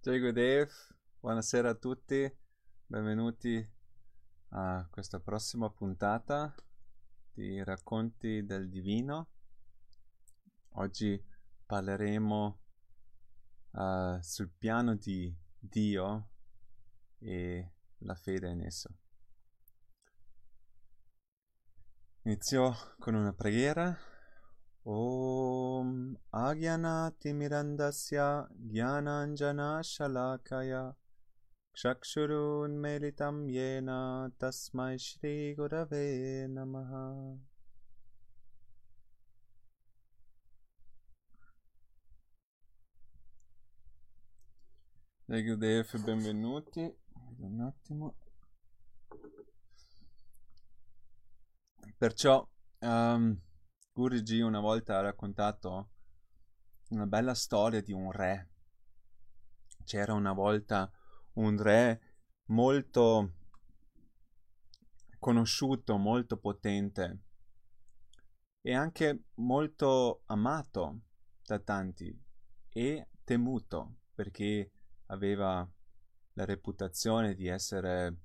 Jai Gurudev, buonasera a tutti, benvenuti a questa prossima puntata di Racconti del Divino. Oggi parleremo uh, sul piano di Dio e la fede in esso. Inizio con una preghiera. Gyananjana Shalakaya Chakshurunmelitam Yena Tasmai Shri Gurave Namaha Jai Gurudev, benvenuti. Un attimo. Perciò um, Guruji una volta ha raccontato una bella storia di un re. C'era una volta un re molto conosciuto, molto potente e anche molto amato da tanti e temuto perché aveva la reputazione di essere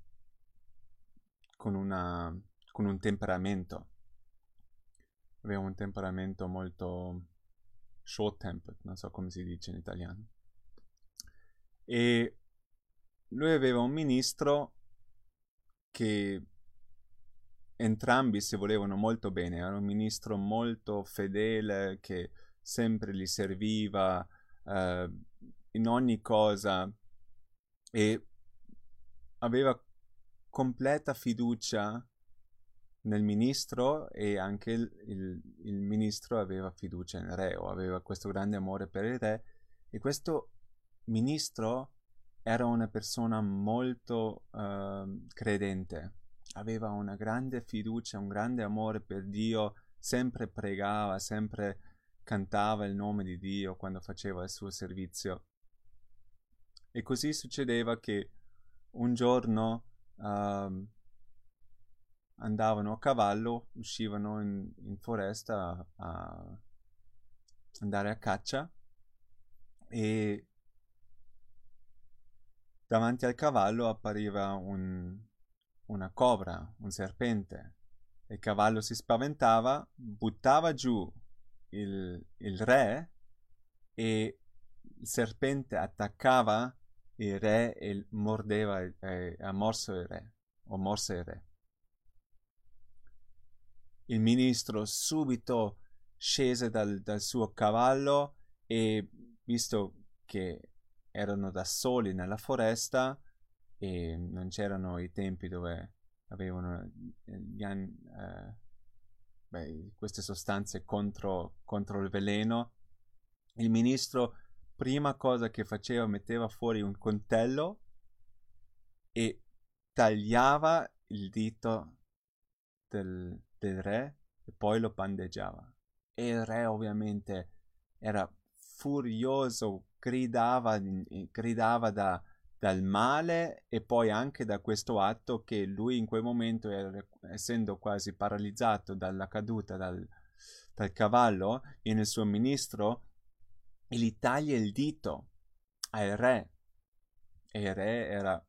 con, una, con un temperamento. Aveva un temperamento molto short tempered, non so come si dice in italiano. E lui aveva un ministro che entrambi si volevano molto bene, era un ministro molto fedele che sempre gli serviva, eh, in ogni cosa e aveva completa fiducia nel ministro e anche il, il, il, ministro aveva fiducia nel re o aveva questo grande amore per il re e questo ministro era una persona molto uh, credente. Aveva una grande fiducia un grande amore per Dio sempre pregava sempre cantava il nome di Dio quando faceva il suo servizio. E così succedeva che un giorno uh, andavano a cavallo, uscivano in, in foresta a, a, andare a caccia e davanti al cavallo appariva un, una cobra, un serpente. Il cavallo si spaventava, buttava giù il, il re e il serpente attaccava il re e mordeva, eh, ha morso il re, o morse il re. Il ministro subito scese dal, dal suo cavallo e, visto che erano da soli nella foresta e non c'erano i tempi dove avevano gli anni, eh, beh, queste sostanze contro, contro il veleno, il ministro prima cosa che faceva metteva fuori un coltello e tagliava il dito del, del re e poi lo pandeggiava. E il re ovviamente era furioso, gridava, gridava da, dal male e poi anche da questo atto che lui in quel momento, era, essendo quasi paralizzato dalla caduta dal, dal cavallo, viene il suo ministro e gli taglia il dito al re. E il re era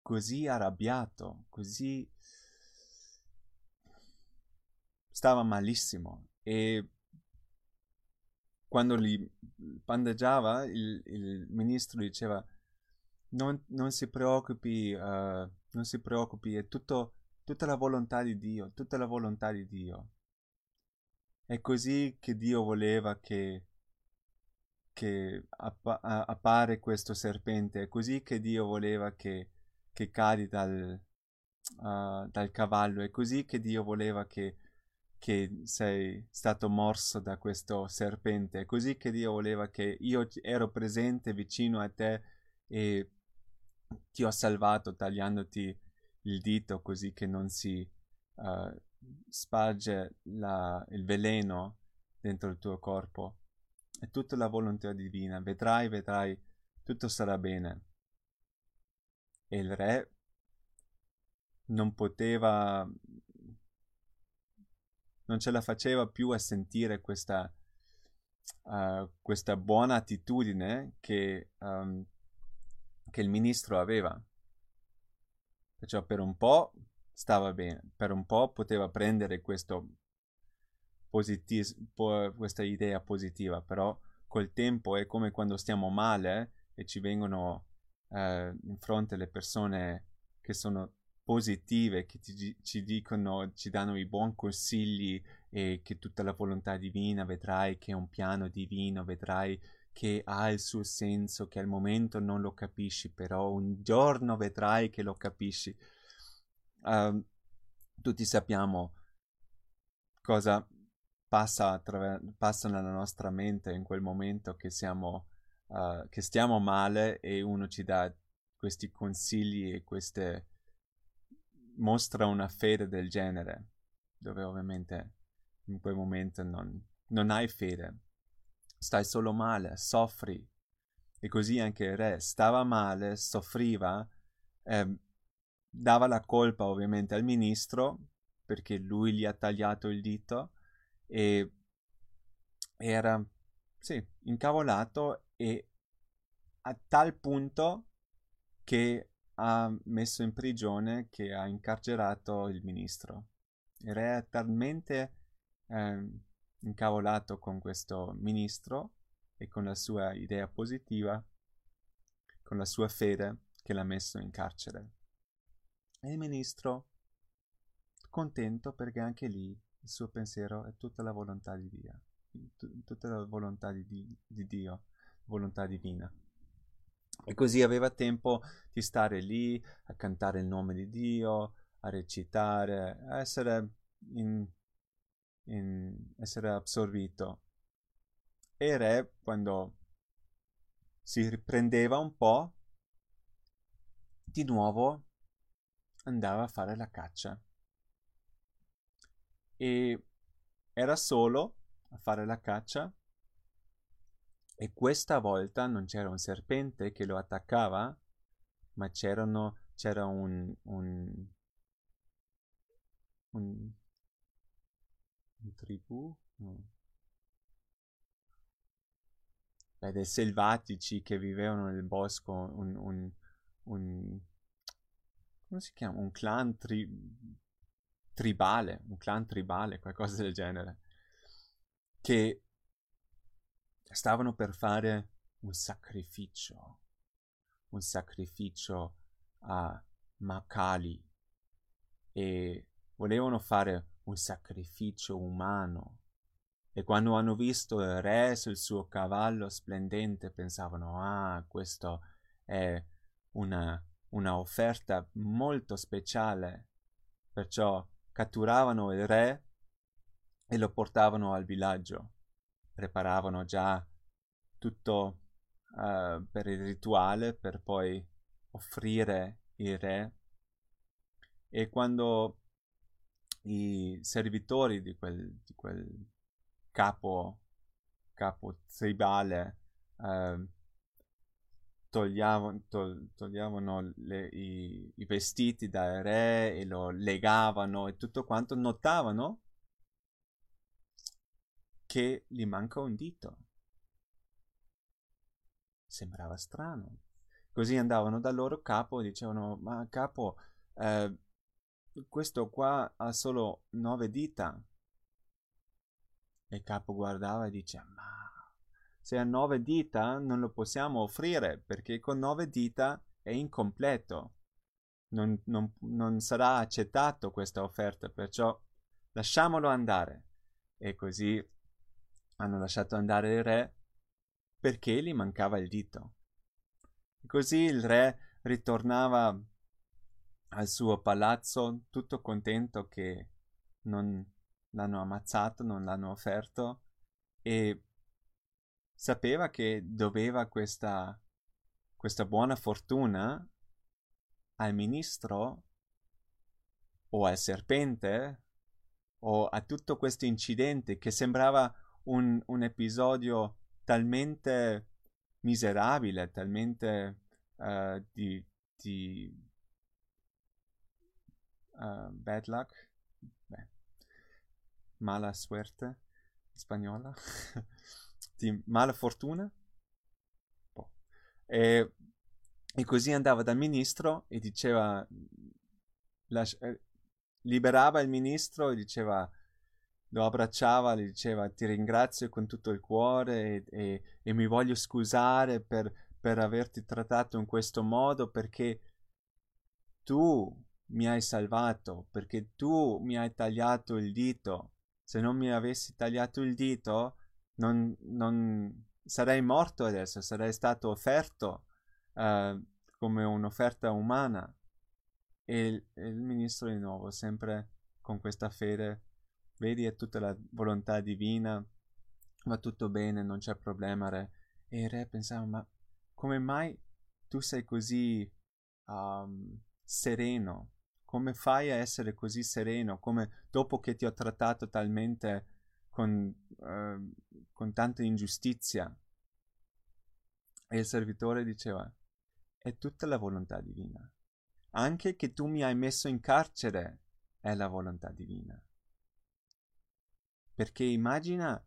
così arrabbiato, così stava malissimo e quando li pandeggiava il, il ministro diceva non, non si preoccupi, uh, non si preoccupi, è tutto, tutta la volontà di Dio, tutta la volontà di Dio. È così che Dio voleva che che appa- appare questo serpente, è così che Dio voleva che, che cadi dal, uh, dal cavallo, è così che Dio voleva che, che sei stato morso da questo serpente, è così che Dio voleva che io ero presente vicino a te e ti ho salvato tagliandoti il dito così che non si uh, sparge la, il veleno dentro il tuo corpo. È tutta la volontà divina, vedrai, vedrai, tutto sarà bene. E il re non poteva, non ce la faceva più a sentire questa, uh, questa buona attitudine che um, che il ministro aveva. Perciò per un po' stava bene, per un po' poteva prendere questo positis- po- questa idea positiva, però col tempo è come quando stiamo male e ci vengono eh, in fronte le persone che sono positive, che ti, ci dicono, ci danno i buoni consigli e che tutta la volontà divina vedrai che è un piano divino, vedrai che ha il suo senso, che al momento non lo capisci, però un giorno vedrai che lo capisci. Uh, tutti sappiamo cosa passa, attraver- passa nella nostra mente in quel momento che, siamo, uh, che stiamo male e uno ci dà questi consigli e queste mostra una fede del genere, dove ovviamente in quel momento non, non hai fede stai solo male, soffri. E così anche il re stava male, soffriva, eh, dava la colpa ovviamente al ministro perché lui gli ha tagliato il dito e era, sì, incavolato e a tal punto che ha messo in prigione, che ha incarcerato il ministro. È talmente eh, incavolato con questo ministro e con la sua idea positiva, con la sua fede che l'ha messo in carcere. E il ministro contento perché anche lì il suo pensiero è tutta la volontà di Dio, tutta la volontà di, di Dio, volontà divina. E così aveva tempo di stare lì a cantare il nome di Dio, a recitare, a essere in in essere assorbito. E re, quando si riprendeva un po', di nuovo andava a fare la caccia. E era solo a fare la caccia e questa volta non c'era un serpente che lo attaccava, ma c'era un, un, un tribù? No. Beh, dei selvatici che vivevano nel bosco, un, un, un come si chiama? Un clan tri, tribale, un clan tribale, qualcosa del genere, che stavano per fare un sacrificio, un sacrificio a Makali e volevano fare un sacrificio umano. E quando hanno visto il re sul suo cavallo splendente pensavano, ah, questo è una, una offerta molto speciale. Perciò catturavano il re e lo portavano al villaggio. Preparavano già tutto uh, per il rituale per poi offrire il re. E quando i servitori di quel, di quel capo, capo tribale eh, togliavano, togliavano le, i, i, vestiti dal re e lo legavano e tutto quanto, notavano che gli manca un dito. Sembrava strano. Così andavano dal loro capo e dicevano, ma capo, eh, questo qua ha solo nove dita. E il capo guardava e dice, ma se ha nove dita non lo possiamo offrire perché con nove dita è incompleto. Non, non, non sarà accettato questa offerta, perciò lasciamolo andare. E così hanno lasciato andare il re perché gli mancava il dito. Così il re ritornava al suo palazzo tutto contento che non l'hanno ammazzato, non l'hanno offerto e sapeva che doveva questa, questa buona fortuna al ministro o al serpente o a tutto questo incidente che sembrava un, un episodio talmente miserabile, talmente uh, di, di uh, bad luck, Beh. mala suerte, spagnola, di mala fortuna. Boh. E E così andava dal ministro e diceva, lascia, eh, liberava il ministro e diceva, lo abbracciava, gli diceva ti ringrazio con tutto il cuore e, e, e mi voglio scusare per, per averti trattato in questo modo perché tu mi hai salvato, perché tu mi hai tagliato il dito. Se non mi avessi tagliato il dito, non, non sarei morto adesso, sarei stato offerto uh, come un'offerta umana. E il, il ministro di nuovo, sempre con questa fede, vedi è tutta la volontà divina, va tutto bene, non c'è problema, re. E il re pensava, ma come mai tu sei così um, sereno? Come fai a essere così sereno? Come dopo che ti ho trattato talmente con, uh, con tanta ingiustizia? E il servitore diceva, è tutta la volontà divina. Anche che tu mi hai messo in carcere è la volontà divina. Perché immagina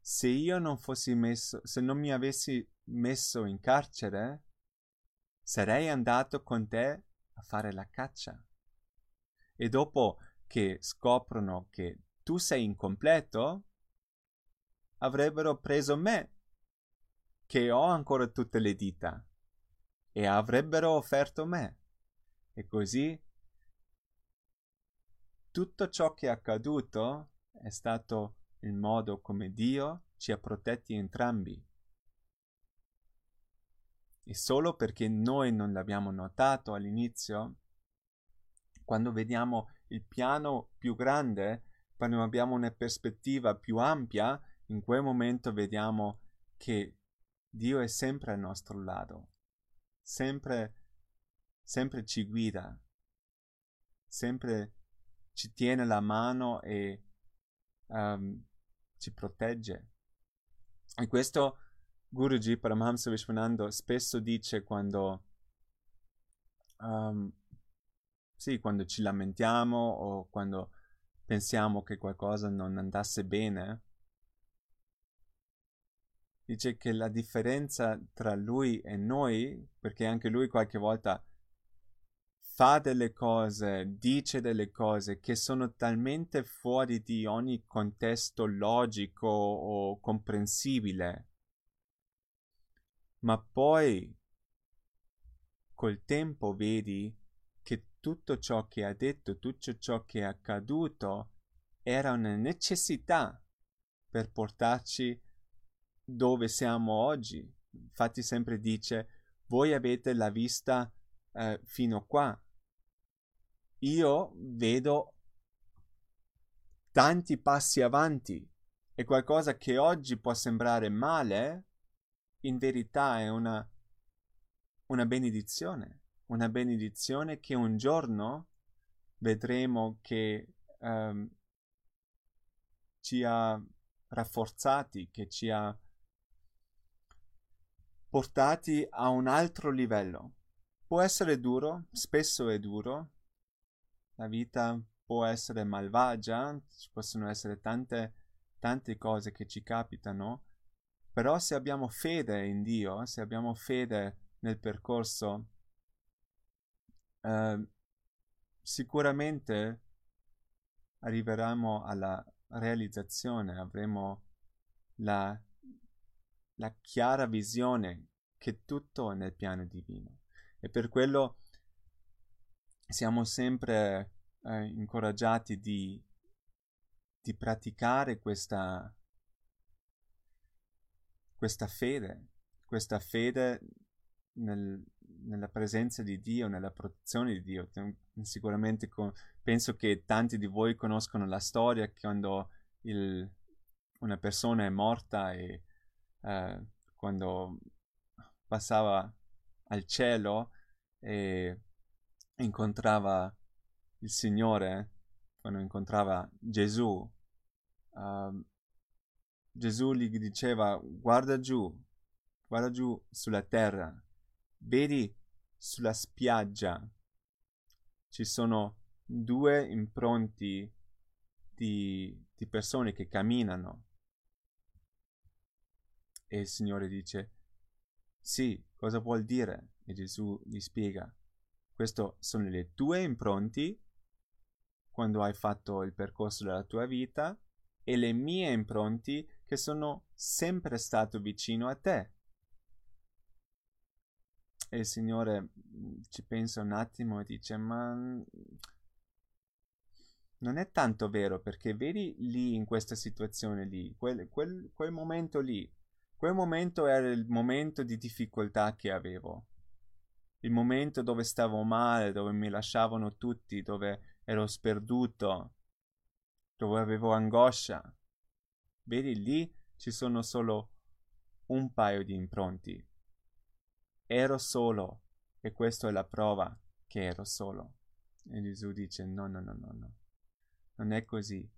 se io non fossi messo, se non mi avessi messo in carcere, sarei andato con te a fare la caccia. E dopo che scoprono che tu sei incompleto, avrebbero preso me, che ho ancora tutte le dita, e avrebbero offerto me. E così tutto ciò che è accaduto è stato il modo come Dio ci ha protetti entrambi. E solo perché noi non l'abbiamo notato all'inizio, quando vediamo il piano più grande, quando abbiamo una prospettiva più ampia, in quel momento vediamo che Dio è sempre al nostro lato, sempre, sempre ci guida, sempre ci tiene la mano e um, ci protegge. E questo Guruji Paramahamsa Vishwananda spesso dice quando, um, sì, quando ci lamentiamo o quando pensiamo che qualcosa non andasse bene. Dice che la differenza tra lui e noi, perché anche lui qualche volta fa delle cose, dice delle cose che sono talmente fuori di ogni contesto logico o comprensibile. Ma poi col tempo vedi che tutto ciò che ha detto, tutto ciò che è accaduto era una necessità per portarci dove siamo oggi. Infatti sempre dice, voi avete la vista eh, fino qua, io vedo tanti passi avanti e qualcosa che oggi può sembrare male, in verità è una, una benedizione, una benedizione che un giorno vedremo che um, ci ha rafforzati, che ci ha portati a un altro livello. Può essere duro, spesso è duro, la vita può essere malvagia, ci possono essere tante, tante cose che ci capitano, però se abbiamo fede in Dio, se abbiamo fede nel percorso, eh, sicuramente arriveremo alla realizzazione, avremo la, la chiara visione che tutto è nel piano divino. E per quello siamo sempre eh, incoraggiati di, di praticare questa, questa fede, questa fede nel, nella presenza di Dio, nella protezione di Dio. Sicuramente con, penso che tanti di voi conoscono la storia quando il, una persona è morta e eh, quando passava al cielo e incontrava il Signore, quando incontrava Gesù, uh, Gesù gli diceva guarda giù, guarda giù sulla terra, vedi sulla spiaggia ci sono due impronti di, di persone che camminano. E il Signore dice, Sì, cosa vuol dire? E Gesù gli spiega. Queste sono le tue impronte quando hai fatto il percorso della tua vita e le mie impronte che sono sempre stato vicino a te. E il Signore mm, ci pensa un attimo e dice, ma mm, non è tanto vero perché vedi lì in questa situazione lì, quel, quel, quel momento lì, quel momento era il momento di difficoltà che avevo, il momento dove stavo male, dove mi lasciavano tutti, dove ero sperduto, dove avevo angoscia. Vedi lì ci sono solo un paio di impronti. Ero solo e questa è la prova che ero solo. E Gesù dice no, no, no, no, no. Non è così.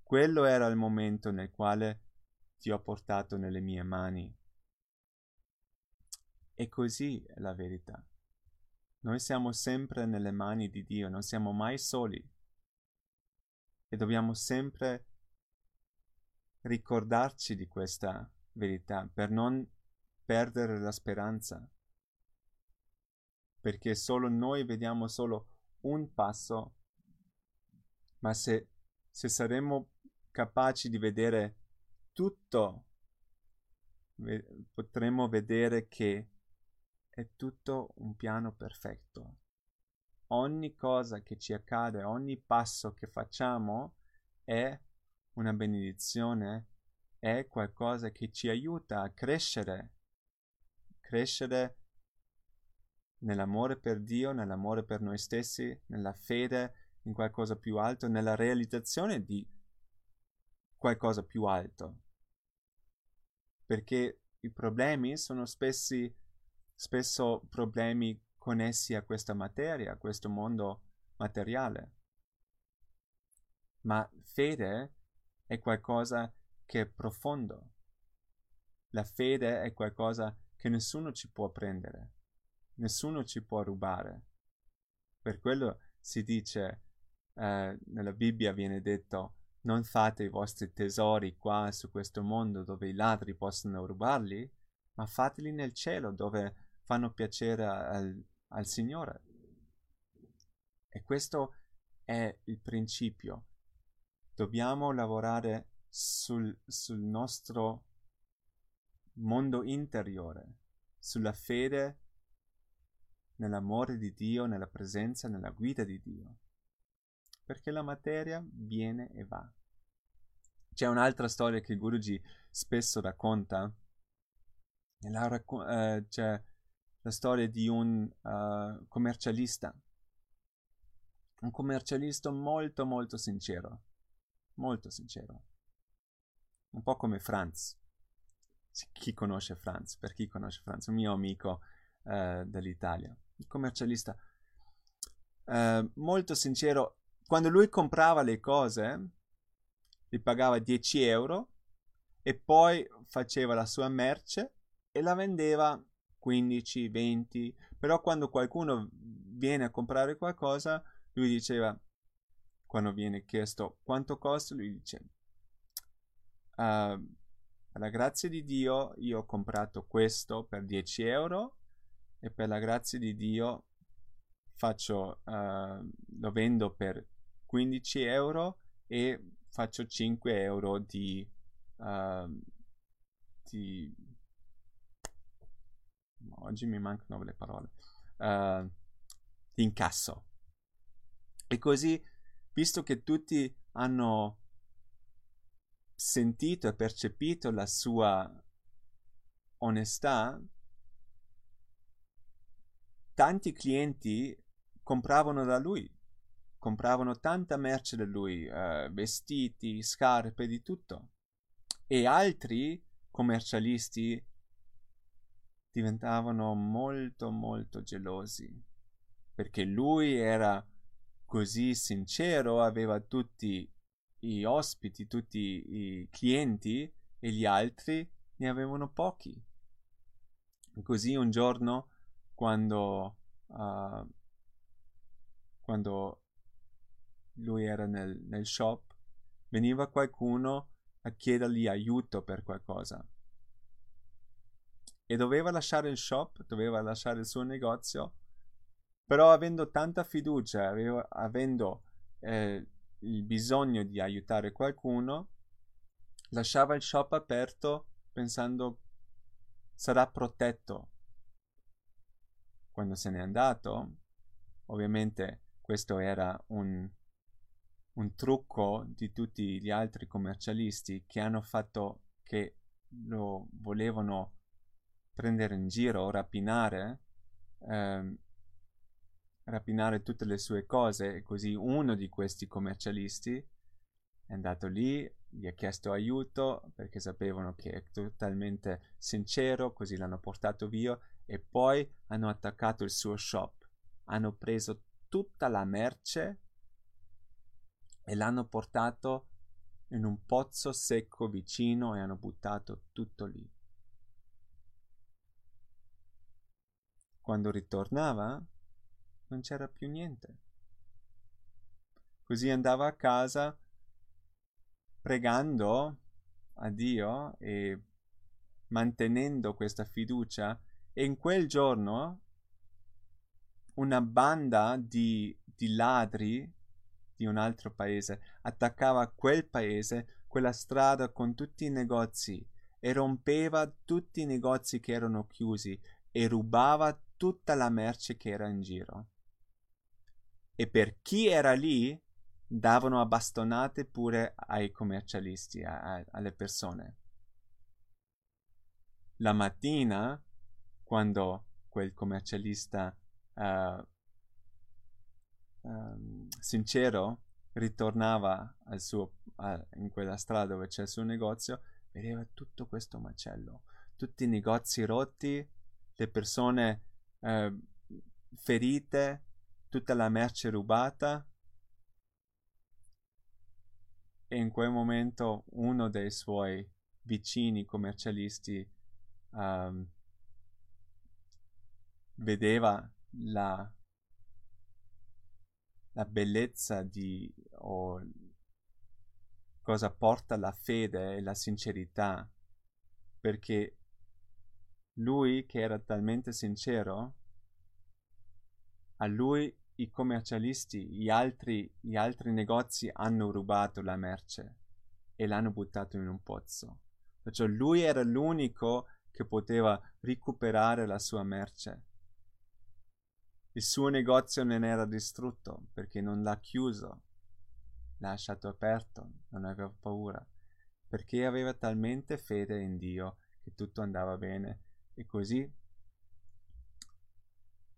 Quello era il momento nel quale ti ho portato nelle mie mani. E così è la verità. Noi siamo sempre nelle mani di Dio, non siamo mai soli. E dobbiamo sempre ricordarci di questa verità per non perdere la speranza. Perché solo noi vediamo solo un passo, ma se, se saremo capaci di vedere tutto, ve- potremo vedere che è tutto un piano perfetto. Ogni cosa che ci accade, ogni passo che facciamo è una benedizione, è qualcosa che ci aiuta a crescere, crescere nell'amore per Dio, nell'amore per noi stessi, nella fede in qualcosa più alto, nella realizzazione di qualcosa più alto. Perché i problemi sono spessi, spesso problemi connessi a questa materia, a questo mondo materiale. Ma fede è qualcosa che è profondo. La fede è qualcosa che nessuno ci può prendere, nessuno ci può rubare. Per quello si dice, eh, nella Bibbia viene detto, non fate i vostri tesori qua su questo mondo dove i ladri possono rubarli, ma fateli nel cielo dove fanno piacere al, al Signore. E questo è il principio. Dobbiamo lavorare sul, sul nostro mondo interiore, sulla fede nell'amore di Dio, nella presenza, nella guida di Dio perché la materia viene e va. C'è un'altra storia che Guruji spesso racconta, la racco- eh, c'è la storia di un uh, commercialista, un commercialista molto molto sincero, molto sincero, un po' come Franz. Chi conosce Franz? Per chi conosce Franz? Un mio amico uh, dell'Italia, un commercialista uh, molto sincero quando lui comprava le cose, li pagava 10 euro e poi faceva la sua merce e la vendeva 15, 20. Però quando qualcuno viene a comprare qualcosa, lui diceva, quando viene chiesto quanto costa, lui dice, uh, per la grazia di Dio io ho comprato questo per 10 euro e per la grazia di Dio faccio, uh, lo vendo per 15 euro e faccio 5 euro di, uh, di oggi mi mancano le parole uh, di incasso e così visto che tutti hanno sentito e percepito la sua onestà tanti clienti compravano da lui compravano tanta merce da lui, eh, vestiti, scarpe, di tutto. E altri commercialisti diventavano molto molto gelosi perché lui era così sincero, aveva tutti i ospiti, tutti i clienti e gli altri ne avevano pochi. Così un giorno quando, uh, quando lui era nel, nel shop, veniva qualcuno a chiedergli aiuto per qualcosa. E doveva lasciare il shop, doveva lasciare il suo negozio, però avendo tanta fiducia, aveva, avendo eh, il bisogno di aiutare qualcuno, lasciava il shop aperto pensando sarà protetto. Quando se n'è andato, ovviamente questo era un, un trucco di tutti gli altri commercialisti che hanno fatto che lo volevano prendere in giro, rapinare, ehm, rapinare tutte le sue cose e così uno di questi commercialisti è andato lì, gli ha chiesto aiuto perché sapevano che è totalmente sincero, così l'hanno portato via e poi hanno attaccato il suo shop, hanno preso tutta la merce e l'hanno portato in un pozzo secco vicino e hanno buttato tutto lì. Quando ritornava non c'era più niente. Così andava a casa pregando a Dio e mantenendo questa fiducia e in quel giorno una banda di, di ladri di un altro paese attaccava quel paese, quella strada con tutti i negozi e rompeva tutti i negozi che erano chiusi e rubava tutta la merce che era in giro. E per chi era lì davano a bastonate pure ai commercialisti, a, a, alle persone. La mattina, quando quel commercialista uh, um, sincero ritornava suo, uh, in quella strada dove c'è il suo negozio, vedeva tutto questo macello, tutti i negozi rotti, le persone uh, ferite, tutta la merce rubata. E in quel momento uno dei suoi vicini commercialisti um, vedeva la, la bellezza di o cosa porta la fede e la sincerità perché lui che era talmente sincero a lui i commercialisti, gli altri, gli altri negozi hanno rubato la merce e l'hanno buttato in un pozzo. Perciò lui era l'unico che poteva recuperare la sua merce. Il suo negozio non era distrutto perché non l'ha chiuso, l'ha lasciato aperto, non aveva paura, perché aveva talmente fede in Dio che tutto andava bene e così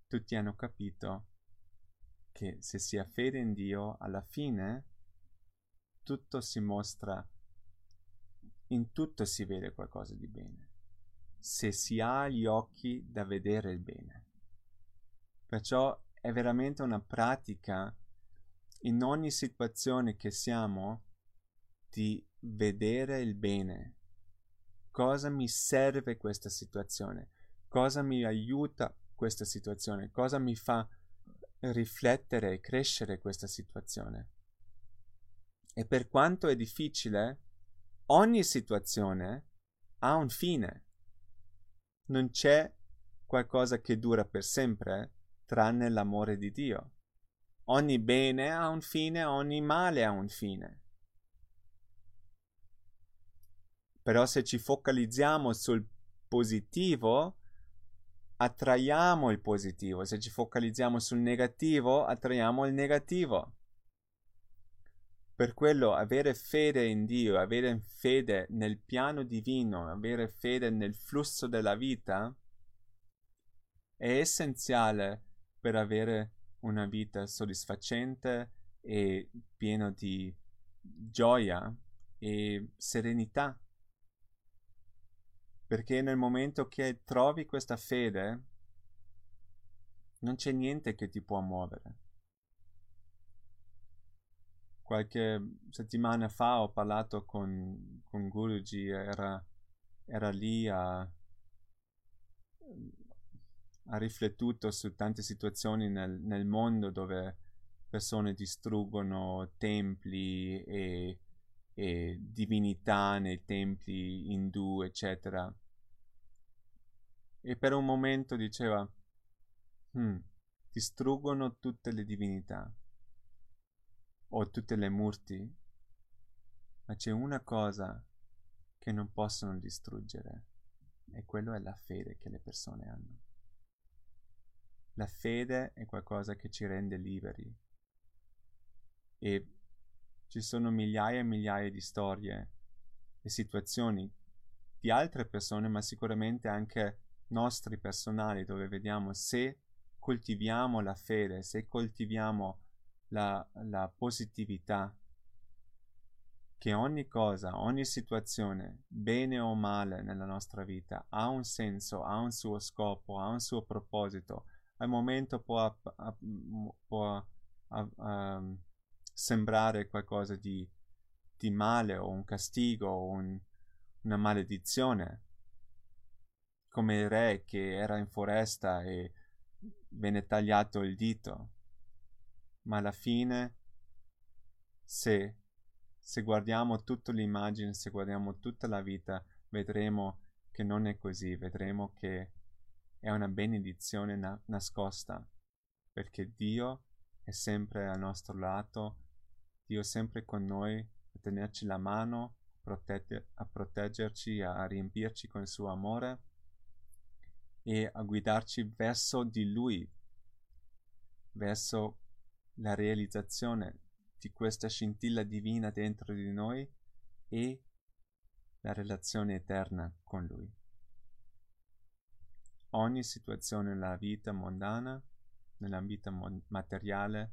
tutti hanno capito che se si ha fede in Dio, alla fine tutto si mostra, in tutto si vede qualcosa di bene, se si ha gli occhi da vedere il bene. Perciò è veramente una pratica in ogni situazione che siamo di vedere il bene. Cosa mi serve questa situazione? Cosa mi aiuta questa situazione? Cosa mi fa riflettere e crescere questa situazione. E per quanto è difficile, ogni situazione ha un fine. Non c'è qualcosa che dura per sempre, tranne l'amore di Dio. Ogni bene ha un fine, ogni male ha un fine. Però se ci focalizziamo sul positivo, attraiamo il positivo, se ci focalizziamo sul negativo, attraiamo il negativo. Per quello avere fede in Dio, avere fede nel piano divino, avere fede nel flusso della vita è essenziale per avere una vita soddisfacente e piena di gioia e serenità perché nel momento che trovi questa fede non c'è niente che ti può muovere. Qualche settimana fa ho parlato con, con Guruji, era, era lì a, ha riflettuto su tante situazioni nel, nel, mondo dove persone distruggono templi e e divinità nei templi indù, eccetera. e per un momento diceva, hmm, distruggono tutte le divinità o tutte le murti, ma c'è una cosa che non possono distruggere e quello è la fede che le persone hanno. La fede è qualcosa che ci rende liberi e ci sono migliaia e migliaia di storie e situazioni di altre persone, ma sicuramente anche nostri personali, dove vediamo se coltiviamo la fede, se coltiviamo la, la positività, che ogni cosa, ogni situazione, bene o male nella nostra vita, ha un senso, ha un suo scopo, ha un suo proposito. Al momento può, può um, sembrare qualcosa di, di, male o un castigo o un, una maledizione, come il re che era in foresta e venne tagliato il dito. Ma alla fine, se, se guardiamo tutta l'immagine, se guardiamo tutta la vita, vedremo che non è così, vedremo che è una benedizione na- nascosta, perché Dio è sempre al nostro lato, Dio è sempre con noi a tenerci la mano, protegge- a proteggerci, a riempirci con il suo amore e a guidarci verso di Lui, verso la realizzazione di questa scintilla divina dentro di noi e la relazione eterna con Lui. Ogni situazione nella vita mondana, nella vita mon- materiale,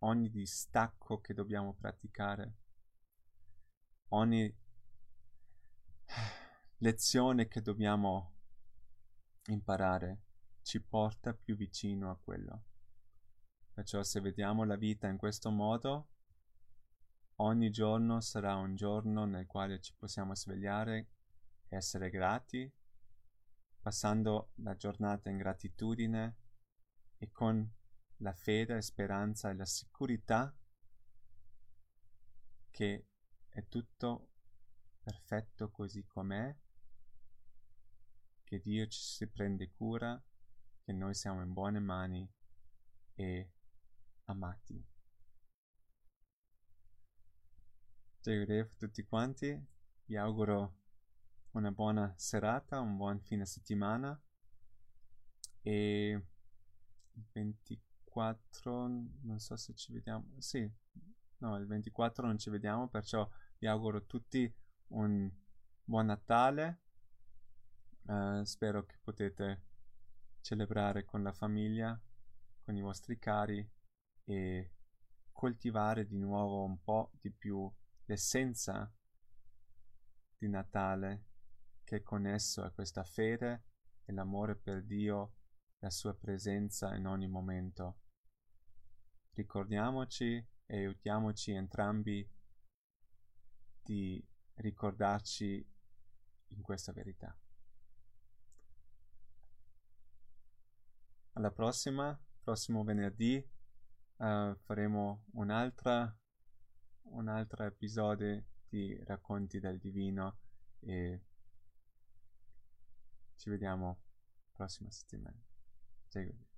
ogni distacco che dobbiamo praticare, ogni lezione che dobbiamo imparare ci porta più vicino a quello. Perciò se vediamo la vita in questo modo, ogni giorno sarà un giorno nel quale ci possiamo svegliare e essere grati, passando la giornata in gratitudine e con la fede, la speranza e la sicurezza che è tutto perfetto così com'è che Dio ci si prende cura, che noi siamo in buone mani e amati. Seguirei tutti quanti, vi auguro una buona serata, un buon fine settimana e 24 non so se ci vediamo, sì, no, il 24 non ci vediamo, perciò vi auguro tutti un buon Natale Uh, spero che potete celebrare con la famiglia, con i vostri cari e coltivare di nuovo un po' di più l'essenza di Natale che è connesso a questa fede e l'amore per Dio, la sua presenza in ogni momento. Ricordiamoci e aiutiamoci entrambi di ricordarci in questa verità. alla prossima, prossimo venerdì uh, faremo un'altra, un altro episodio di racconti del divino e ci vediamo prossima settimana. integrity